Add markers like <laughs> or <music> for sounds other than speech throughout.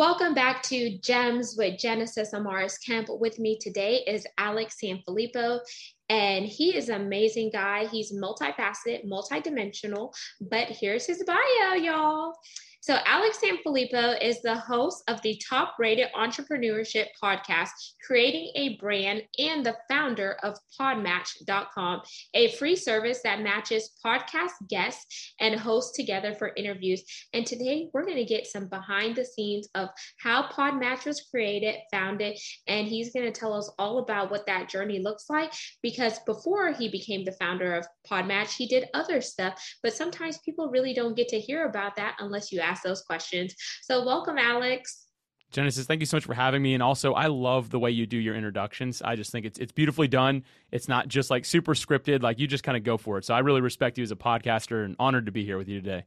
Welcome back to Gems with Genesis Amaris Kemp. With me today is Alex Sanfilippo, and he is an amazing guy. He's multifaceted, multidimensional, but here's his bio, y'all. So, Alex Sanfilippo is the host of the top rated entrepreneurship podcast, Creating a Brand, and the founder of Podmatch.com, a free service that matches podcast guests and hosts together for interviews. And today we're going to get some behind the scenes of how Podmatch was created, founded, and he's going to tell us all about what that journey looks like. Because before he became the founder of Podmatch, he did other stuff, but sometimes people really don't get to hear about that unless you ask those questions. So, welcome, Alex. Genesis, thank you so much for having me. And also, I love the way you do your introductions. I just think it's it's beautifully done. It's not just like super scripted, like you just kind of go for it. So I really respect you as a podcaster and honored to be here with you today.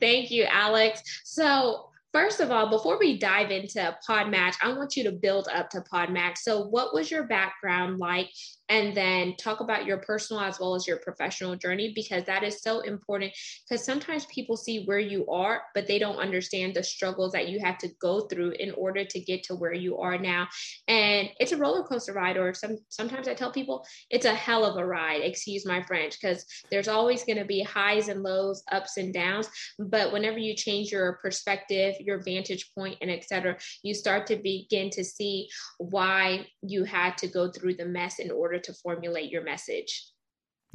Thank you, Alex. So First of all, before we dive into Podmatch, I want you to build up to Podmatch. So, what was your background like? and then talk about your personal as well as your professional journey because that is so important because sometimes people see where you are but they don't understand the struggles that you have to go through in order to get to where you are now and it's a roller coaster ride or some sometimes i tell people it's a hell of a ride excuse my french because there's always going to be highs and lows ups and downs but whenever you change your perspective your vantage point and etc you start to begin to see why you had to go through the mess in order to formulate your message.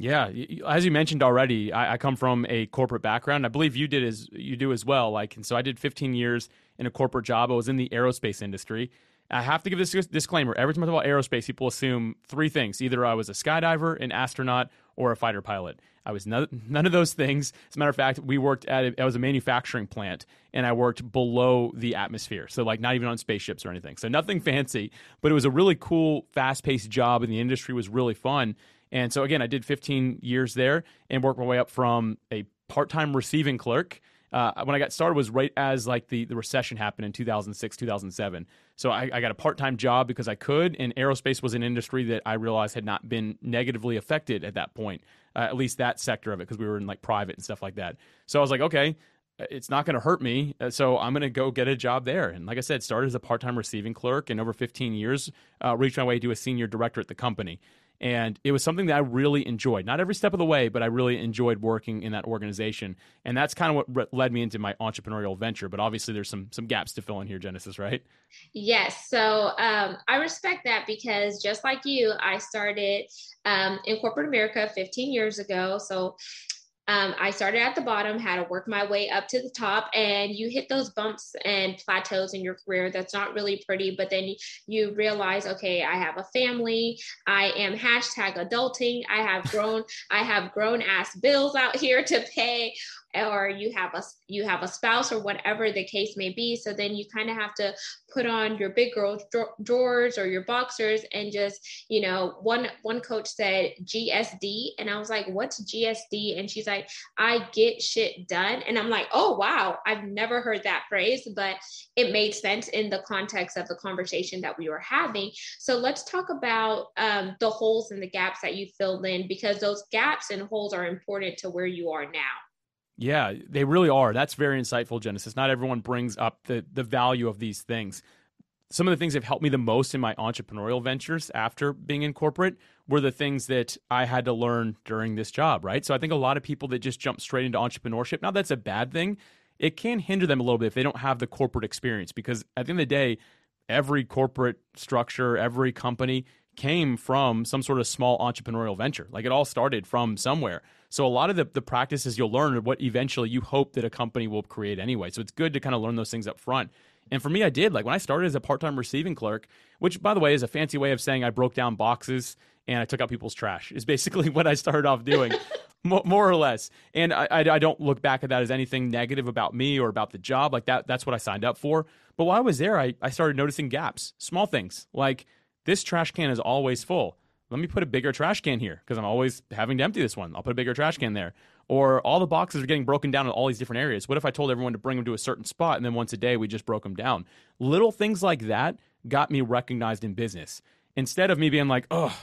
Yeah, as you mentioned already, I, I, come from a corporate background. I believe you did as you do as well. Like, and so I did 15 years in a corporate job. I was in the aerospace industry. I have to give this disclaimer. Every time I talk about aerospace, people assume three things: either I was a skydiver, an astronaut, or a fighter pilot. I was none, none of those things. As a matter of fact, we worked at it was a manufacturing plant, and I worked below the atmosphere, so like not even on spaceships or anything. So nothing fancy, but it was a really cool, fast-paced job, and the industry was really fun. And so again, I did 15 years there and worked my way up from a part-time receiving clerk uh, when I got started was right as like the, the recession happened in 2006, 2007. So I, I got a part time job because I could, and aerospace was an industry that I realized had not been negatively affected at that point, uh, at least that sector of it, because we were in like private and stuff like that. So I was like, okay, it's not going to hurt me. Uh, so I'm going to go get a job there. And like I said, started as a part time receiving clerk and over 15 years, uh, reached my way to a senior director at the company. And it was something that I really enjoyed. Not every step of the way, but I really enjoyed working in that organization. And that's kind of what led me into my entrepreneurial venture. But obviously, there's some some gaps to fill in here, Genesis, right? Yes. So um, I respect that because just like you, I started um, in corporate America 15 years ago. So um, I started at the bottom, had to work my way up to the top, and you hit those bumps and plateaus in your career. That's not really pretty, but then you, realize, okay, I have a family. I am hashtag adulting. I have grown. I have grown ass bills out <laughs> here to pay or you have a you have a spouse or whatever the case may be. So then you kind of have to put on your big girl drawers or your boxers and just you know one one coach said gsd and i was like what's gsd and she's like i get shit done. And i'm like oh wow. I've never heard that phrase but it made sense in the context of the conversation that we were having. So let's talk about um, the holes and the gaps that you filled in because those gaps and holes are important to where you are now yeah, they really are. That's very insightful, Genesis. Not everyone brings up the the value of these things. Some of the things that have helped me the most in my entrepreneurial ventures after being in corporate were the things that I had to learn during this job, right? So I think a lot of people that just jump straight into entrepreneurship, now that's a bad thing. It can hinder them a little bit if they don't have the corporate experience because at the end of the day, every corporate structure, every company came from some sort of small entrepreneurial venture. Like it all started from somewhere. So a lot of the, the practices you'll learn are what eventually you hope that a company will create anyway. So it's good to kind of learn those things up front. And for me, I did. Like when I started as a part time receiving clerk, which by the way is a fancy way of saying I broke down boxes and I took out people's trash, is basically <laughs> what I started off doing. <laughs> more or less. And I, I, I, don't look back at that as anything negative about me or about the job. Like that, that's what I signed up for. But while I was there, I, I started noticing gaps, small things like this trash can is always full let me put a bigger trash can here because I'm always having to empty this one. I'll put a bigger trash can there. Or all the boxes are getting broken down in all these different areas. What if I told everyone to bring them to a certain spot and then once a day we just broke them down? Little things like that got me recognized in business. Instead of me being like, oh,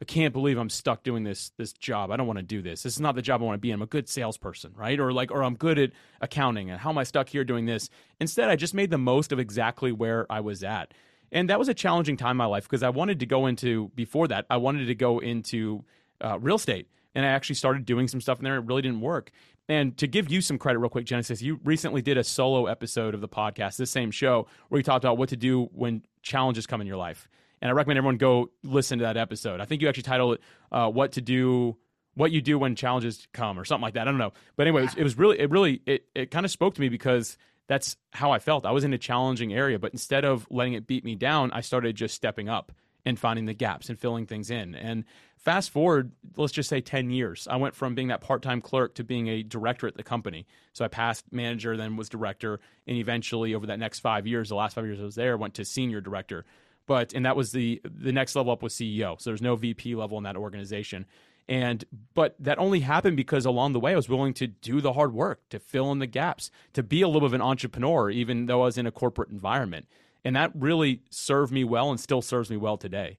I can't believe I'm stuck doing this this job. I don't want to do this. This is not the job I want to be in. I'm a good salesperson, right? Or like, or I'm good at accounting. And how am I stuck here doing this? Instead, I just made the most of exactly where I was at. And that was a challenging time in my life because I wanted to go into before that. I wanted to go into uh, real estate, and I actually started doing some stuff in there. It really didn't work. And to give you some credit, real quick, Genesis, you recently did a solo episode of the podcast, this same show, where you talked about what to do when challenges come in your life and I recommend everyone go listen to that episode. I think you actually titled it uh, "What to Do." What you do when challenges come, or something like that. I don't know, but anyway, it was, it was really, it really, it, it kind of spoke to me because that's how I felt. I was in a challenging area, but instead of letting it beat me down, I started just stepping up and finding the gaps and filling things in. And fast forward, let's just say 10 years, I went from being that part time clerk to being a director at the company. So I passed manager, then was director, and eventually over that next five years, the last five years I was there, went to senior director but and that was the the next level up was CEO. So there's no VP level in that organization. And but that only happened because along the way I was willing to do the hard work, to fill in the gaps, to be a little bit of an entrepreneur, even though I was in a corporate environment. And that really served me well and still serves me well today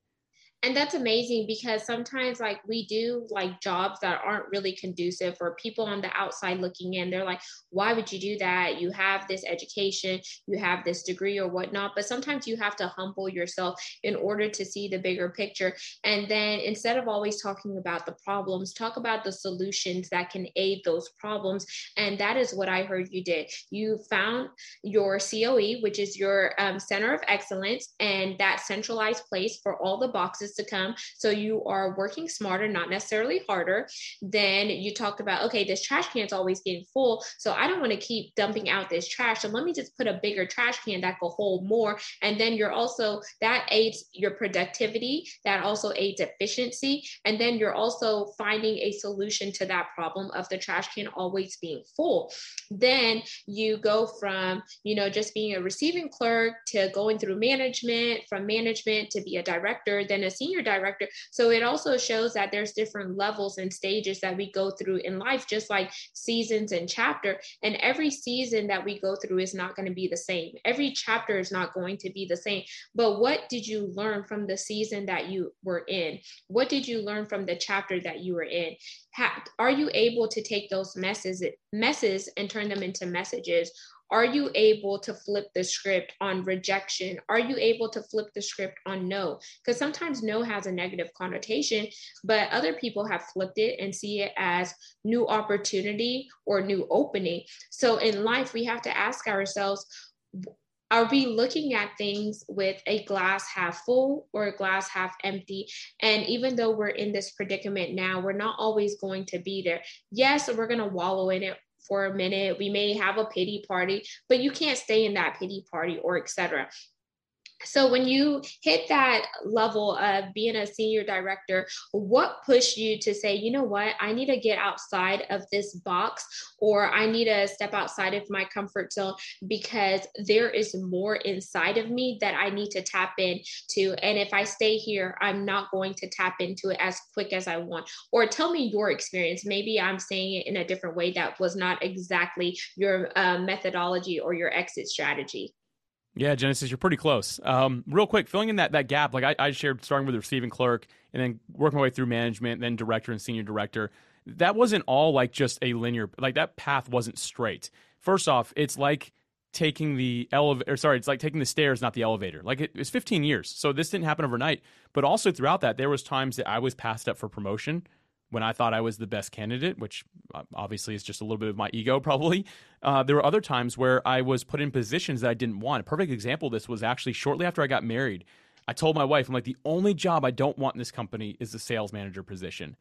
and that's amazing because sometimes like we do like jobs that aren't really conducive for people on the outside looking in. They're like why would you do that? You have this education you have this degree or whatnot. But sometimes you have to humble yourself in order to see the bigger picture. And then instead of always talking about the problems talk about the solutions that can aid those problems. And that is what i heard you did. You found your coe which is your um, center of excellence and that centralized place for all the boxes to come. So you are working smarter, not necessarily harder. Then you talked about, okay, this trash can is always getting full. So I don't want to keep dumping out this trash. So let me just put a bigger trash can that will hold more. And then you're also, that aids your productivity, that also aids efficiency. And then you're also finding a solution to that problem of the trash can always being full. Then you go from, you know, just being a receiving clerk to going through management, from management to be a director, then a senior director. So it also shows that there's different levels and stages that we go through in life, just like seasons and chapter. And every season that we go through is not going to be the same. Every chapter is not going to be the same. But what did you learn from the season that you were in? What did you learn from the chapter that you were in? are you able to take those messes messes and turn them into messages are you able to flip the script on rejection? Are you able to flip the script on no? Because sometimes no has a negative connotation, but other people have flipped it and see it as new opportunity or new opening. So in life, we have to ask ourselves, are we looking at things with a glass half full or a glass half empty? And even though we're in this predicament now, we're not always going to be there. Yes, we're going to wallow in it for a minute. We may have a pity party, but you can't stay in that pity party or etc so when you hit that level of being a senior director what pushed you to say you know what? I need to get outside of this box or i need to step outside of my comfort zone because there is more inside of me that i need to tap into and if i stay here i'm not going to tap into it as quick as i want. Or tell me your experience. Maybe i'm saying it in a different way that was not exactly your uh, methodology or your exit strategy yeah, Genesis, you're pretty close. Um, real quick, filling in that that gap, like I, I shared, starting with the receiving clerk and then working my way through management, then director and senior director. That wasn't all like just a linear, like that path wasn't straight. First off, it's like taking the elevator, sorry, it's like taking the stairs, not the elevator. Like it, it was 15 years, so this didn't happen overnight. But also throughout that, there was times that I was passed up for promotion when I thought I was the best candidate, which uh, obviously is just a little bit of my ego, <laughs> probably. Uh, there were other times where I was put in positions that I didn't want. A perfect example of this was actually shortly after I got married. I told my wife, I'm like, the only job I don't want in this company is the sales manager position.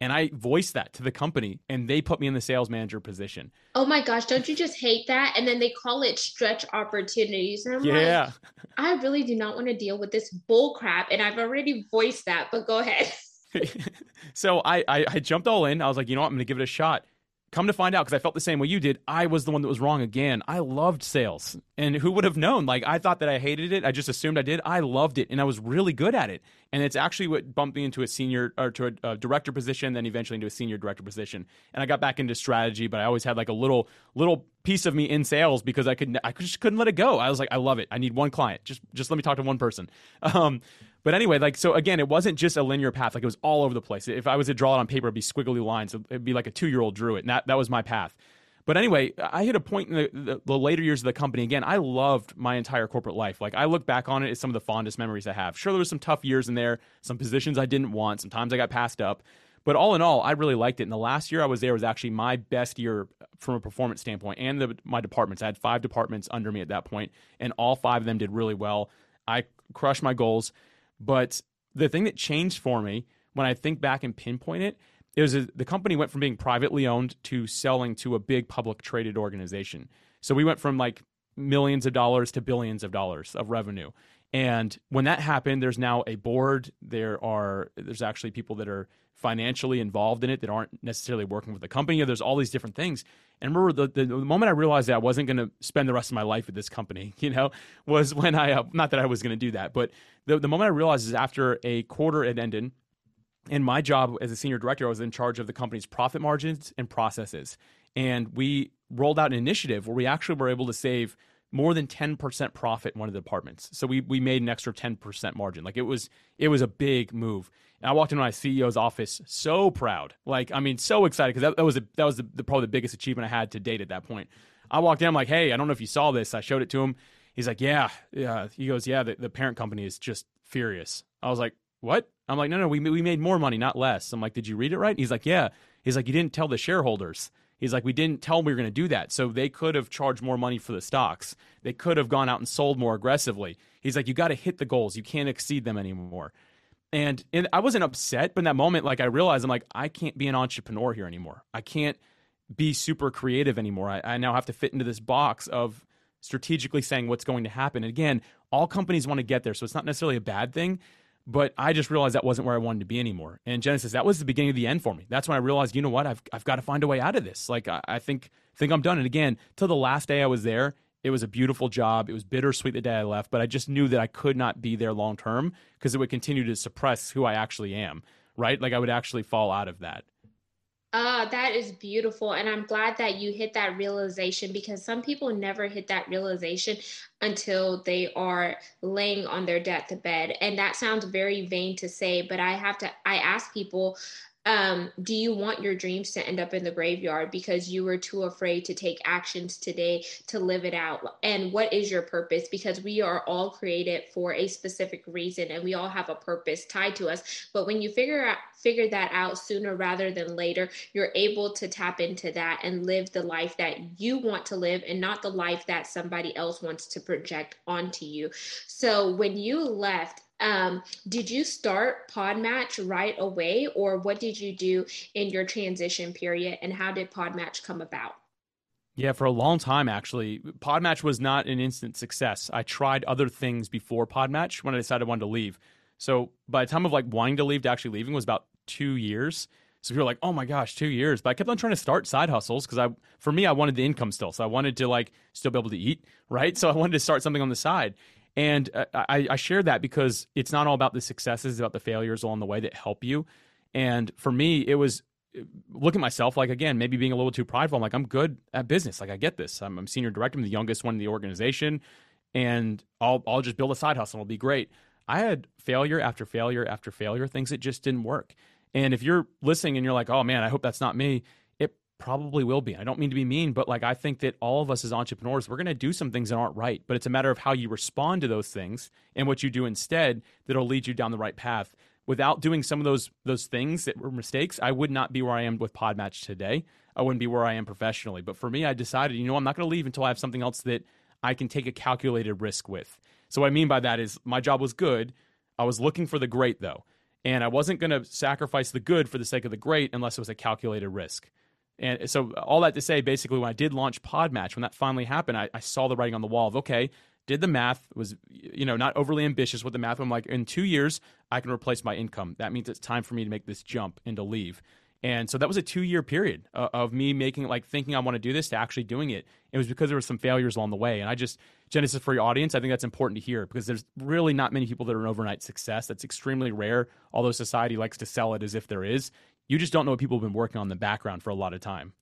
And I voiced that to the company, and they put me in the sales manager position. Oh my gosh, don't you just hate that? And then they call it stretch opportunities. And I'm yeah. like, I really do not want to deal with this bull crap. And I've already voiced that, but go ahead. <laughs> <laughs> so I, I, I jumped all in. I was like, you know what, I'm to give it a shot. Come to find out, because I felt the same way you did, I was the one that was wrong again. I loved sales, and who would have known? Like I thought that I hated it. I just assumed I did. I loved it, and I was really good at it. And it's actually what bumped me into a senior or to a, a director position, then eventually into a senior director position. And I got back into strategy, but I always had like a little little piece of me in sales because I could I just couldn't let it go. I was like, I love it. I need one client. Just just let me talk to one person. <laughs> Um, But anyway, like so again, it wasn't just a linear path. Like it was all over the place. If I was to draw it on paper, it'd be squiggly lines. It'd be like a two year old drew it, and that that was my path. But anyway, I hit a point in the, the, the, later years of the company. Again, I loved my entire corporate life. Like I look back on it as some of the fondest memories I have. Sure, there was some tough years in there, some positions I didn't want. Sometimes I got passed up. But all in all, I really liked it. And the last year I was there was actually my best year from a performance standpoint and the, my departments. I had five departments under me at that point, and all five of them did really well. I crushed my goals. But the thing that changed for me when I think back and pinpoint it is the company went from being privately owned to selling to a big public traded organization. So we went from like millions of dollars to billions of dollars of revenue. And when that happened, there's now a board. There are there's actually people that are financially involved in it that aren't necessarily working with the company. There's all these different things. And remember, the, the, the moment I realized that I wasn't going to spend the rest of my life at this company, <laughs> you know, was when I uh, not that I was going to do that, but the the moment I realized is after a quarter had ended. And my job as a senior director, I was in charge of the company's profit margins and processes. And we rolled out an initiative where we actually were able to save more than 10% profit in one of the departments. So we we made an extra 10% margin. Like it was it was a big move. And I walked into my CEO's office so proud. Like I mean so excited because that, that was a, that was the, the, probably the biggest achievement I had to date at that point. I walked in I'm like, "Hey, I don't know if you saw this." I showed it to him. He's like, "Yeah." Yeah. He goes, "Yeah, the, the parent company is just furious." I was like, "What?" I'm like, "No, no, we we made more money, not less." I'm like, "Did you read it right?" He's like, "Yeah." He's like, "You didn't tell the shareholders." He's like, we didn't tell them we were going to do that. So they could have charged more money for the stocks. They could have gone out and sold more aggressively. He's like, you got to hit the goals. You can't exceed them anymore. And, and I wasn't upset, but in that moment, like I realized I'm like, I can't be an entrepreneur here anymore. I can't be super creative anymore. I, I now have to fit into this box of strategically saying what's going to happen. And again, all companies want to get there. So it's not necessarily a bad thing. But I just realized that wasn't where I wanted to be anymore. And Genesis, that was the beginning of the end for me. That's when I realized, you know what, I've I've got to find a way out of this. Like I, I think think I'm done. And again, till the last day I was there, it was a beautiful job. It was bittersweet the day I left, but I just knew that I could not be there long term because it would continue to suppress who I actually am. Right? Like I would actually fall out of that. Uh, that is beautiful. And I'm glad that you hit that realization because some people never hit that realization until they are laying on their deathbed. And that sounds very vain to say, but I have to, I ask people, um, do you want your dreams to end up in the graveyard because you were too afraid to take actions today to live it out? And what is your purpose? Because we are all created for a specific reason and we all have a purpose tied to us. But when you figure out figure that out sooner rather than later, you're able to tap into that and live the life that you want to live and not the life that somebody else wants to project onto you. So when you left, um, did you start Podmatch right away, or what did you do in your transition period, and how did Podmatch come about? Yeah, for a long time, actually, Podmatch was not an instant success. I tried other things before Podmatch when I decided I wanted to leave. So by the time of like wanting to leave to actually leaving was about two years. So people were like, "Oh my gosh, two years!" But I kept on trying to start side hustles because I, for me, I wanted the income still. So I wanted to like still be able to eat, right? So I wanted to start something on the side. And uh, I, I share that because it's not all about the successes, it's about the failures along the way that help you. And for me, it was uh, look at myself like again maybe being a little too prideful i'm like i'm good at business like i get this. I'm, I'm senior director i'm the youngest one in the organization and i'll i'll just build a side hustle it'll be great. I had failure after failure after failure things that just didn't work. And if you're listening and you're like oh man i hope that's not me probably will be. I don't mean to be mean, but like I think that all of us as entrepreneurs, we're going to do some things that aren't right, but it's a matter of how you respond to those things and what you do instead that'll lead you down the right path. Without doing some of those those things that were mistakes, I would not be where I am with Podmatch today. I wouldn't be where I am professionally. But for me, I decided, you know, I'm not going to leave until I have something else that I can take a calculated risk with. So what I mean by that is my job was good. I was looking for the great though. And I wasn't going to sacrifice the good for the sake of the great unless it was a calculated risk. And so all that to say, basically, when I did launch Podmatch, when that finally happened, I, I saw the writing on the wall of okay, did the math was you know not overly ambitious with the math. I'm like, in two years, I can replace my income. That means it's time for me to make this jump and to leave. And so that was a two year period uh, of me making like thinking I want to do this to actually doing it. It was because there were some failures along the way. And I just Genesis for your audience, I think that's important to hear because there's really not many people that are an overnight success. That's extremely rare, although society likes to sell it as if there is you just don't know what people have been working on in the background for a lot of time.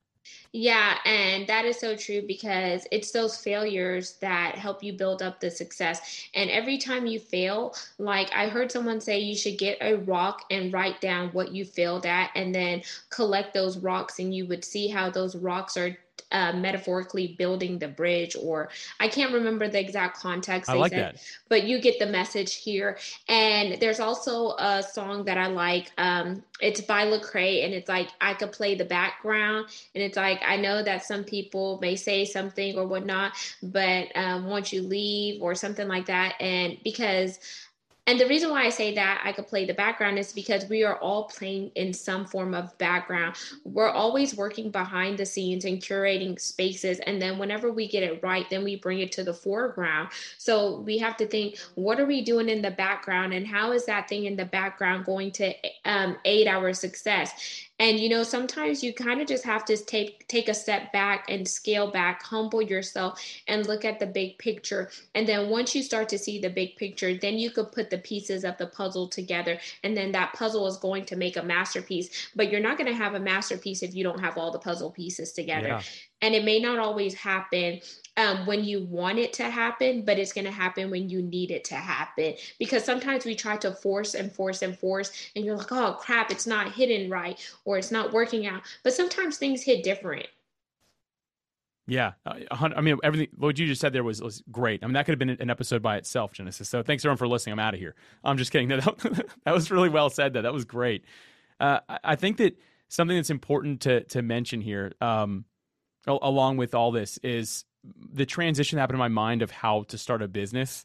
Yeah, and that is so true because it's those failures that help you build up the success. And every time you fail, like I heard someone say, you should get a rock and write down what you failed at, and then collect those rocks, and you would see how those rocks are uh, metaphorically building the bridge, or I can't remember the exact context. I like said, that. But you get the message here. And there's also a song that I like. Um, it's by Lecrae, and it's like I could play the background, and it's like I know that some people may say something or whatnot, but um, once you leave or something like that, and because and the reason why I say that I could play the background is because we are all playing in some form of background. We're always working behind the scenes and curating spaces. And then whenever we get it right, then we bring it to the foreground. So we have to think, what are we doing in the background? And how is that thing in the background going to um, aid our success? And you know, sometimes you kind of just have to take take a step back and scale back, humble yourself and look at the big picture. And then once you start to see the big picture, then you could put the pieces of the puzzle together and then that puzzle is going to make a masterpiece. But you're not going to have a masterpiece if you don't have all the puzzle pieces together. Yeah. And it may not always happen um, when you want it to happen, but it's going to happen when you need it to happen. Because sometimes we try to force and force and force, and you're like, oh crap, it's not hitting right or it's not working out. But sometimes things hit different. Yeah, I mean everything. What you just said there was, was great. I mean that could have been an episode by itself, Genesis. So thanks everyone for listening. I'm out of here. I'm just kidding. <laughs> That that was really well said. That that was great. Uh, I think that something that's important to to mention here, um, along with all this, is the transition happened in my mind of how to start a business.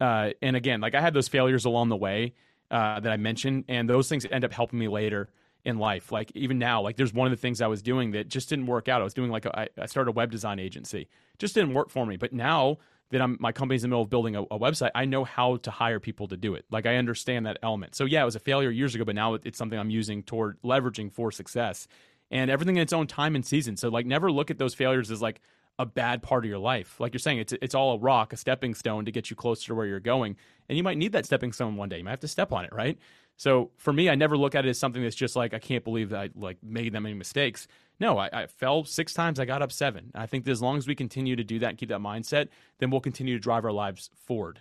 Uh, and again, like I had those failures along the way uh, that I mentioned, and those things end up helping me later in life. Like even now, like there's one of the things I was doing that just didn't work out. I was doing like a, I started a web design agency, just didn't work for me. But now that I'm my company's in the middle of building a, a, website, I know how to hire people to do it. Like I understand that element. So yeah, it was a failure years ago, but now it's something I'm using toward leveraging for success. And everything in its own time and season. So like never look at those failures as like a bad part of your life. Like you're saying, it's it's all a rock, a stepping stone to get you closer to where you're going. And you might need that stepping stone one day. You might have to step on it, right? So for me, I never look at it as something that's just like I can't believe that I like made that many mistakes. No, I, I fell six times. I got up seven. I think that as long as we continue to do that and keep that mindset, then we'll continue to drive our lives forward.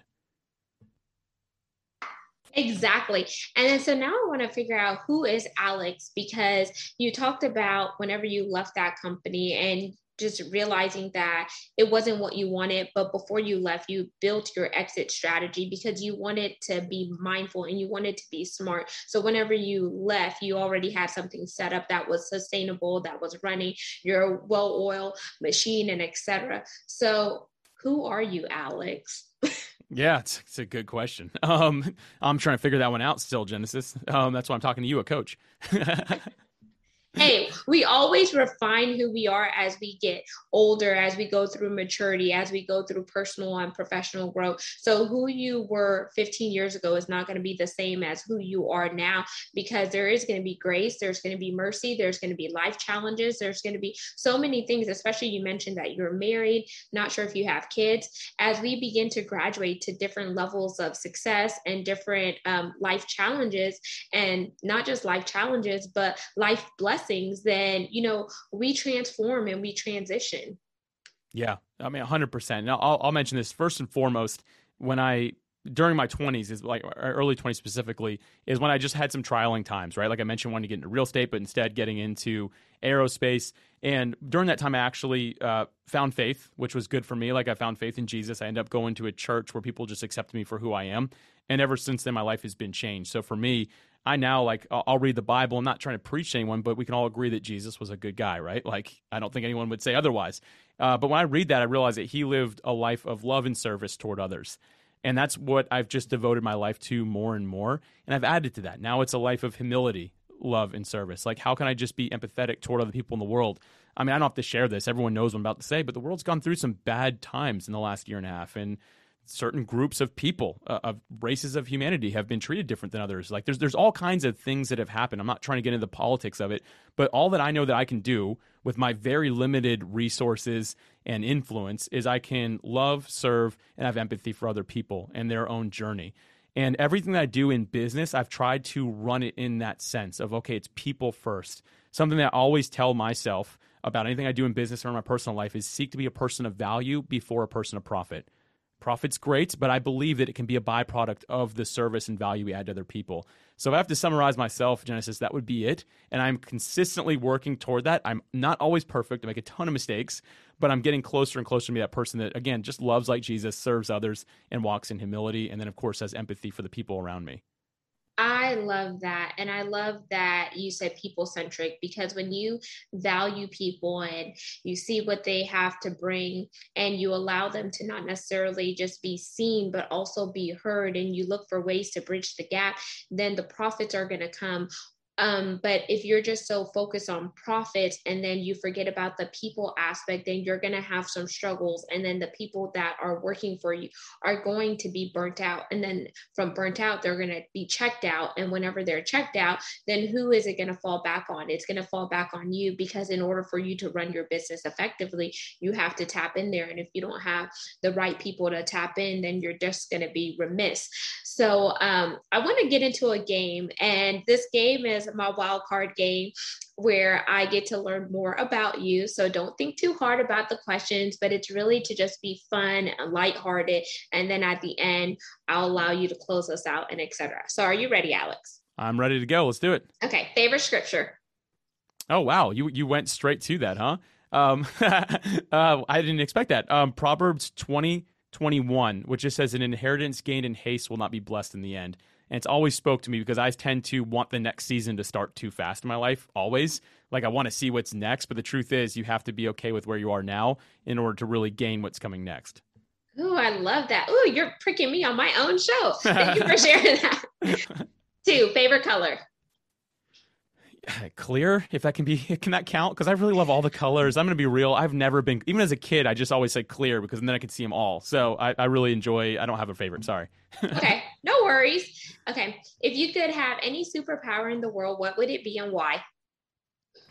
Exactly. And then so now I want to figure out who is Alex because you talked about whenever you left that company and just realizing that it wasn't what you wanted but before you left you built your exit strategy because you wanted to be mindful and you wanted to be smart. So whenever you left you already had something set up that was sustainable that was running your well oil machine and etc so who are you alex <laughs> Yeah, it's, it's, a good question. <laughs> Um, I'm trying to figure that one out still, Genesis. Um, that's why I'm talking to you, a coach. <laughs> hey, we always refine who we are as we get older, as we go through maturity, as we go through personal and professional growth. So, who you were 15 years ago is not going to be the same as who you are now because there is going to be grace, there's going to be mercy, there's going to be life challenges, there's going to be so many things, especially you mentioned that you're married, not sure if you have kids. As we begin to graduate to different levels of success and different um, life challenges, and not just life challenges, but life blessings blessings, then, you know, we transform and we transition. Yeah, I mean, 100%. Now, I'll, I'll mention this first and foremost. When I during my 20s is like early 20s specifically is when i just had some trialing times right like i mentioned wanting to get into real estate but instead getting into aerospace and during that time i actually uh, found faith which was good for me like i found faith in jesus i ended up going to a church where people just accepted me for who i am and ever since then my life has been changed so for me I now like I'll read the Bible. I'm not trying to preach to anyone, but we can all agree that Jesus was a good guy, right? Like I don't think anyone would say otherwise. Uh, but when I read that, I realize that he lived a life of love and service toward others, and that's what I've just devoted my life to more and more. And I've added to that. Now it's a life of humility, love, and service. Like how can I just be empathetic toward other people in the world? I mean, I don't have to share this. Everyone knows what I'm about to say, but the world's gone through some bad times in the last year and a half, and certain groups of people uh, of races of humanity have been treated different than others. Like there's there's all kinds of things that have happened. I'm not trying to get into the politics of it but all that i know that i can do with my very limited resources and influence is i can love serve and have empathy for other people and their own journey. And everything that i do in business i've tried to run it in that sense of okay it's people first. Something that i always tell myself about anything I do in business or in my personal life is seek to be a person of value before a person of profit. Profit's great, but I believe that it can be a byproduct of the service and value we add to other people. So if I have to summarize myself, Genesis, that would be it. And I'm consistently working toward that. I'm not always perfect. I make a ton of mistakes, but I'm getting closer and closer to be that person that, again, just loves like Jesus, serves others, and walks in humility. And then, of course, has empathy for the people around me. I love that. And I love that you said people centric because when you value people and you see what they have to bring and you allow them to not necessarily just be seen, but also be heard, and you look for ways to bridge the gap, then the profits are going to come um, but if you're just so focused on profit and then you forget about the people aspect, then you're going to have some struggles. And then the people that are working for you are going to be burnt out. And then from burnt out, they're going to be checked out. And whenever they're checked out, then who is it going to fall back on? It's going to fall back on you because in order for you to run your business effectively, you have to tap in there. And if you don't have the right people to tap in, then you're just going to be remiss. So um, I want to get into a game. And this game is my wild card game where I get to learn more about you. So don't think too hard about the questions, but it's really to just be fun and lighthearted. And then at the end, I'll allow you to close us out and etc. So are you ready, Alex? I'm ready to go. Let's do it. Okay. Favorite scripture. Oh wow, you you went straight to that, huh? Um, <laughs> uh, I didn't expect that. Um, Proverbs 20, 21, which just says, An inheritance gained in haste will not be blessed in the end and it's always spoke to me because I tend to want the next season to start too fast in my life. Always, like I want to see what's next, but the truth is, you have to be okay with where you are now in order to really gain what's coming next. Ooh, I love that. Ooh, you're pricking me on my own show. Thank you for <laughs> sharing that. <laughs> Two, favorite color. <sighs> clear if that can be <laughs> can that count because i really love all the colors i'm gonna be real i've never been even as a kid i just always said clear because then i could see them all so i, I really enjoy i don't have a favorite sorry okay no worries okay if you could have any superpower in the world what would it be and why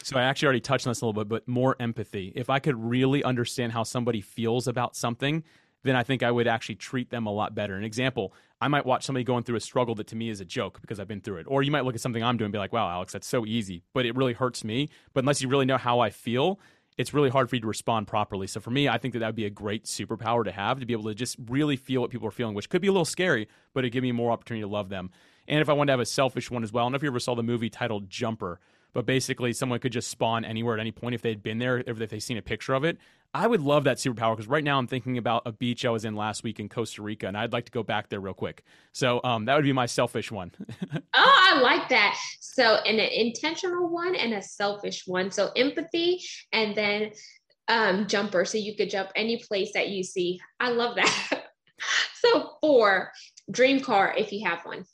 so I actually already touched on this a little bit, but more empathy. If I could really understand how somebody feels about something, then I think I would actually treat them a lot better. An example, I might watch somebody going through a struggle that to me is a joke because I've been through it. Or you might look at something I'm doing and be like, wow, Alex, that's so easy, but it really hurts me. But unless you really know how I feel, it's really hard for you to respond properly. So for me, I think that that would be a great superpower to have to be able to just really feel what people are feeling, which could be a little scary, but it'd give me more opportunity to love them. And if I wanted to have a selfish one as well, I don't know if you ever saw the movie titled Jumper, but basically someone could just spawn anywhere at any point if they'd been there, if they've seen a picture of it. I would love that superpower because right now I'm thinking about a beach I was in last week in Costa Rica, and I'd like to go back there real quick. So um, that would be my selfish one. <laughs> oh, I like that. So an intentional one and a selfish one. So empathy, and then um, jumper, so you could jump any place that you see. I love that. <laughs> so four, dream car if you have one.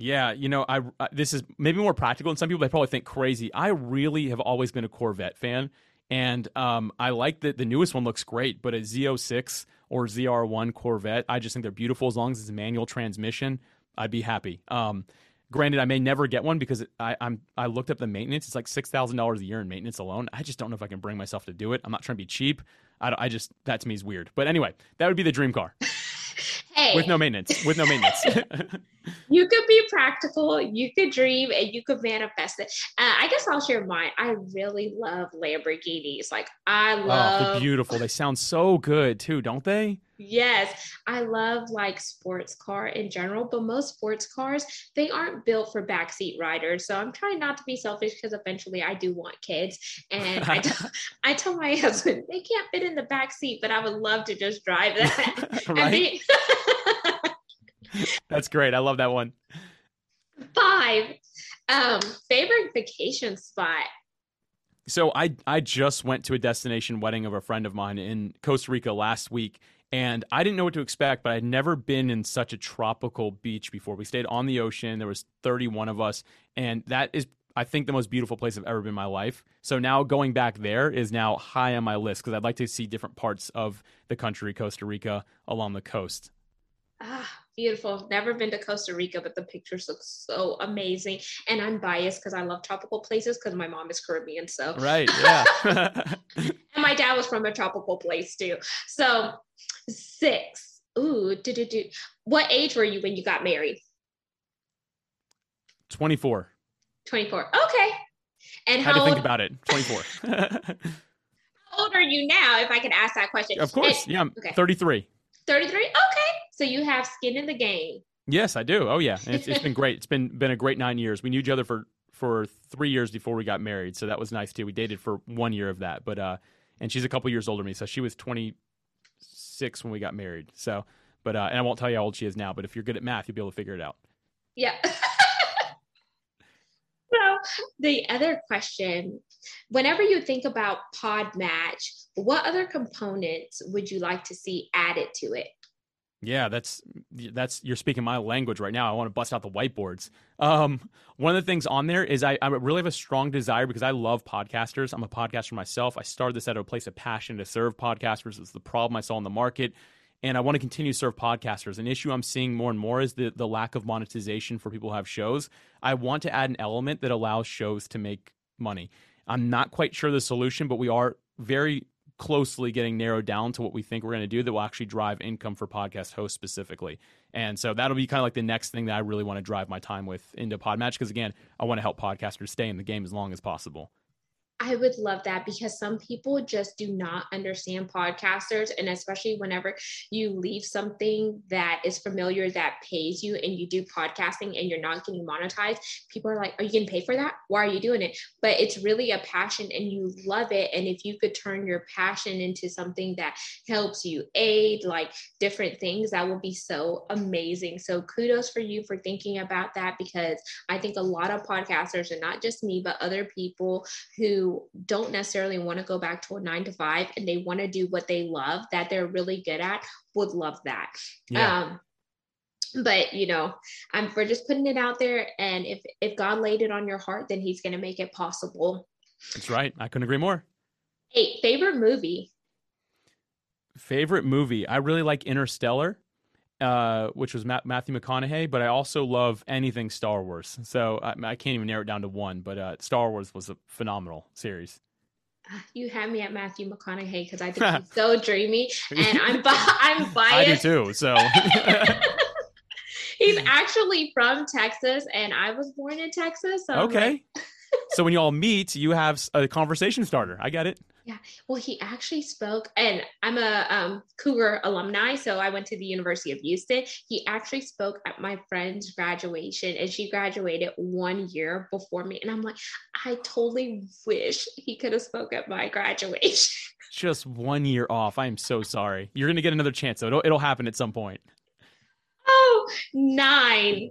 Yeah, you know, I, I this is maybe more practical, and some people they probably think crazy. I really have always been a Corvette fan, and um, I like that the newest one looks great, but a Z06 or ZR1 Corvette, I just think they're beautiful as long as it's a manual transmission. I'd be happy. Um, granted, I may never get one because I, I'm I looked up the maintenance. It's like six thousand dollars a year in maintenance alone. I just don't know if I can bring myself to do it. I'm not trying to be cheap. I, I just that to me is weird. But anyway, that would be the dream car. <laughs> hey. With no maintenance. With no maintenance. <laughs> you could be practical, you could dream, and you could manifest it. Uh, I guess I'll share mine. I really love Lamborghinis. Like I love. Oh, they're beautiful. They sound so good too, don't they? Yes, I love like sports car in general, but most sports cars they aren't built for backseat riders. So I'm trying not to be selfish because eventually I do want kids, and I, t- <laughs> <laughs> I tell my husband they can't fit in the back seat, but I would love to just drive that. <laughs> right. That's great. I love that one. Five, um, favorite vacation spot. So I I just went to a destination wedding of a friend of mine in Costa Rica last week, and I didn't know what to expect, but I'd never been in such a tropical beach before. We stayed on the ocean. There was 31 of us, and that is I think the most beautiful place I've ever been in my life. So now going back there is now high on my list because I'd like to see different parts of the country, Costa Rica, along the coast. Ah, beautiful. Never been to Costa Rica, but the pictures look so amazing. And I'm biased because I love tropical places because my mom is Caribbean. So right, <laughs> yeah. <laughs> and my dad was from a tropical place too. So six. Ooh, do do do. What age were you when you got married? Twenty four. Twenty four. Okay. And how? Had to think about it. Twenty four. <laughs> how old are you now? If I can ask that question. Of course. And, yeah. I'm okay. 33. 33. Okay. So you have skin in the game. Yes, I do. Oh yeah. And <laughs> it's, it's been great. It's been been a great nine years. We knew each other for for three years before we got married, so that was nice too. We dated for one year of that, but uh, and she's a couple years older than me, so she was 26 when we got married. So, but uh, and I won't tell you how old she is now, but if you're good at math, you'll be able to figure it out. Yeah. <laughs> so the other question, whenever you think about Pod Match, what other components would you like to see added to it? Yeah, that's that's you're speaking my language right now. I want to bust out the whiteboards. Um, one of the things on there is I, I really have a strong desire because I love podcasters. I'm a podcaster myself. I started this out of a place of passion to serve podcasters. It's the problem I saw in the market, and I want to continue to serve podcasters. An issue I'm seeing more and more is the the lack of monetization for people who have shows. I want to add an element that allows shows to make money. I'm not quite sure the solution, but we are very closely getting narrowed down to what we think we're going to do that will actually drive income for podcast hosts specifically. And so that'll be kind of like the next thing that I really want to drive my time with into Podmatch because again, I want to help podcasters stay in the game as long as possible. I would love that because some people just do not understand podcasters. And especially whenever you leave something that is familiar that pays you and you do podcasting and you're not getting monetized, people are like, Are you getting paid for that? Why are you doing it? But it's really a passion and you love it. And if you could turn your passion into something that helps you aid, like different things, that would be so amazing. So kudos for you for thinking about that because I think a lot of podcasters, and not just me, but other people who don't necessarily want to go back to a nine to five and they want to do what they love that they're really good at would love that. Yeah. Um, but you know, I'm we're just putting it out there, and if if God laid it on your heart, then He's going to make it possible. That's right. I couldn't agree more. Hey, favorite movie. Favorite movie. I really like Interstellar uh, which was Ma- Matthew McConaughey, but I also love anything Star Wars. So I, I can't even narrow it down to one, but uh, Star Wars was a phenomenal series. You had me at Matthew McConaughey because I think <laughs> he's so dreamy, and I'm <laughs> I'm biased. I do too. So <laughs> he's actually from Texas, and I was born in Texas. So okay. Like... so when you all meet, you have a conversation starter. I get it. Yeah. Well, he actually spoke, and I'm a um, Cougar alumni, so I went to the University of Houston. He actually spoke at my friend's graduation, and she graduated one year before me. And I'm like, I totally wish he could have spoke at my <laughs> graduation. Just one year off. I am so sorry. You're gonna get another chance, though. It'll, it'll happen at some point. Oh, nine.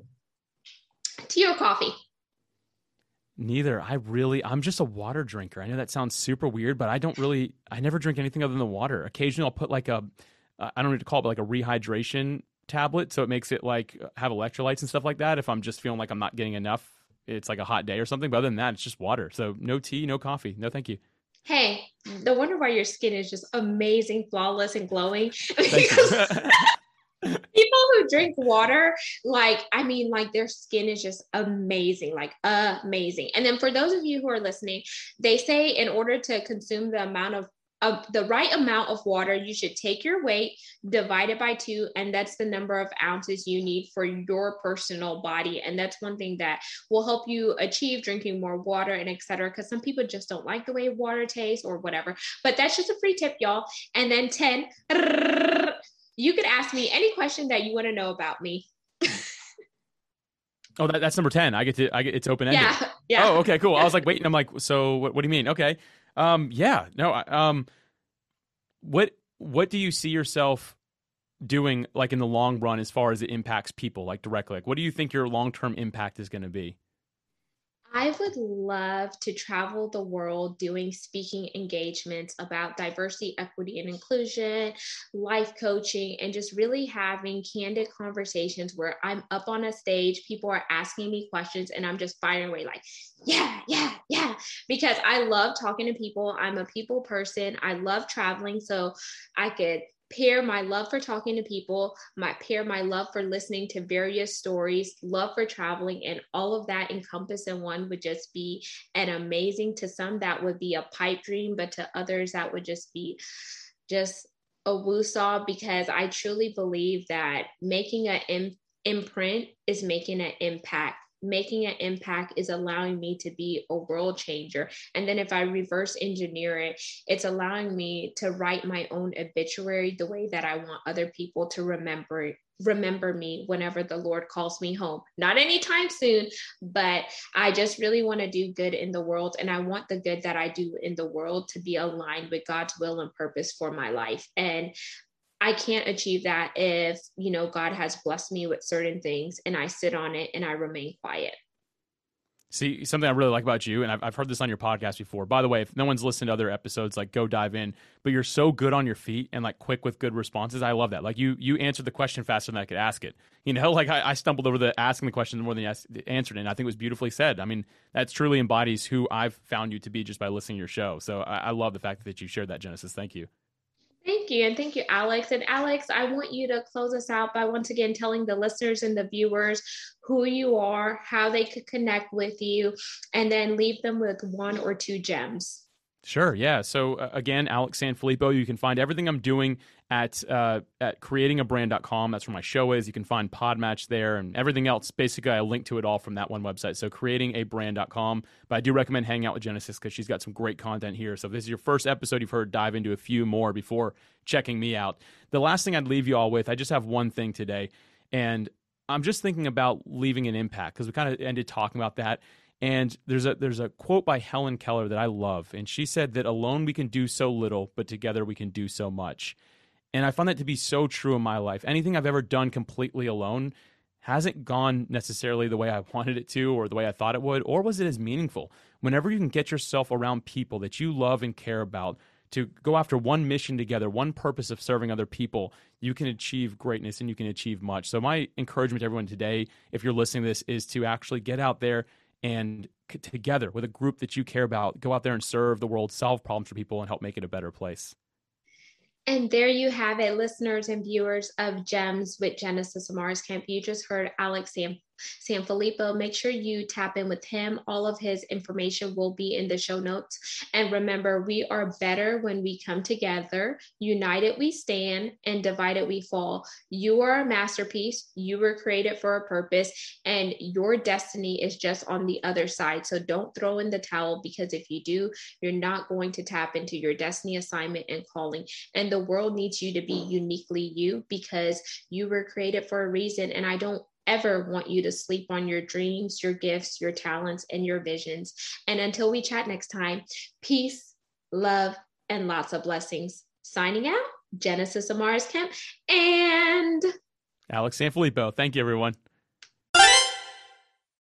Tea or coffee? Neither. I really, I'm just a water drinker. I know that sounds super weird, but I don't really, I never drink anything other than the water. Occasionally I'll put like a, uh, I don't need to call it, but like a rehydration tablet. So it makes it like have electrolytes and stuff like that. If I'm just feeling like I'm not getting enough, it's like a hot day or something. But other than that, it's just water. So no tea, no coffee. No, thank you. Hey, no wonder why your skin is just amazing, flawless, and glowing. You. <laughs> people who drink water like i mean like their skin is just amazing like amazing and then for those of you who are listening they say in order to consume the amount of of the right amount of water, you should take your weight, divide it by two, and that's the number of ounces you need for your personal body. And that's one thing that will help you achieve drinking more water and etc. Because some people just don't like the way water tastes or whatever. But that's just a free tip, y'all. And then 10, you could ask me any question that you want to know about me. <laughs> oh, that, that's number 10. I get to, I get, it's open ended. Yeah. Yeah. Oh, okay, cool. I was like, wait, and I'm <laughs> like, so what, what do you mean? Okay. Um, yeah, no, um, what, what do you see yourself doing like in the long run as far as it impacts people like directly? Like, what do you think your long term impact is going to be? I would love to travel the world doing speaking engagements about diversity, equity, and inclusion, life coaching, and just really having candid conversations where I'm up on a stage, people are asking me questions, and I'm just firing away like, yeah, yeah, yeah, because I love talking to people. I'm a people person. I love traveling. So I could pair my love for talking to people, my pair my love for listening to various stories, love for traveling, and all of that encompassed in one would just be an amazing. To some, that would be a pipe dream, but to others, that would just be just a woo-saw because I truly believe that making an imprint is making an impact making an impact is allowing me to be a world changer. And then if I reverse engineer it, it's allowing me to write my own obituary the way that I want other people to remember remember me whenever the Lord calls me home. Not anytime soon, but I just really want to do good in the world. And I want the good that I do in the world to be aligned with God's will and purpose for my life. And I can't achieve that if, you know, God has blessed me with certain things and I sit on it and I remain quiet. See, something I really like about you, and I've, I've heard this on your podcast before. By the way, if no one's listened to other episodes, like go dive in. But you're so good on your feet and like quick with good responses. I love that. Like you, you answered the question faster than I could ask it. You know, <laughs> like I, I stumbled over the asking the question more than you answered it. And I think it was beautifully said. I mean, that truly embodies who I've found you to be just by listening to your show. So I, I love the fact that you shared that, Genesis. Thank you. Thank you. And thank you, Alex. And Alex, I want you to close us out by once again telling the listeners and the viewers who you are, how they could connect with you, and then leave them with one or two gems. Sure. Yeah. So uh, again, Alex Sanfilippo, you can find everything I'm doing at uh, at creatingabrand.com. That's where my show is. You can find Podmatch there and everything else. Basically, I link to it all from that one website. So creatingabrand.com. But I do recommend hanging out with Genesis because she's got some great content here. So if this is your first episode you've heard, dive into a few more before checking me out. The last thing I'd leave you all with, I just have one thing today, and I'm just thinking about leaving an impact because we kind of ended talking about that. And there's a there's a quote by Helen Keller that I love, and she said that alone we can do so little, but together we can do so much. And I found that to be so true in my life. Anything I've ever done completely alone hasn't gone necessarily the way I <laughs> wanted it to or the way I thought it would, or was it as meaningful? Whenever you can get yourself around people that you love and care about to go after one mission together, one purpose of serving other people, you can achieve greatness and you can achieve much. So, my encouragement to everyone today, if you're listening to this, is to actually get out there and together with a group that you care about, go out there and serve the world, solve problems for people, and help make it a better place. And there you have it, listeners and viewers of Gems with Genesis Amaris Kemp. You just heard Alex Sam Sanfilippo. Make sure you tap in with him. All of his information will be in the show notes. And remember, we are better when we come together. United we stand, and divided we fall. You are a masterpiece. You were created for a purpose, and your destiny is just on the other side. So don't throw in the towel because if you do, you're not going to tap into your destiny assignment and calling. And the world needs you to be uniquely you because you were created for a reason. And I don't ever want you to sleep on your dreams, your gifts, your talents, and your visions. And until we chat next time, peace, love, and lots of blessings. Signing out, Genesis Amaris Kemp and Alex Sanfilippo. Thank you, everyone.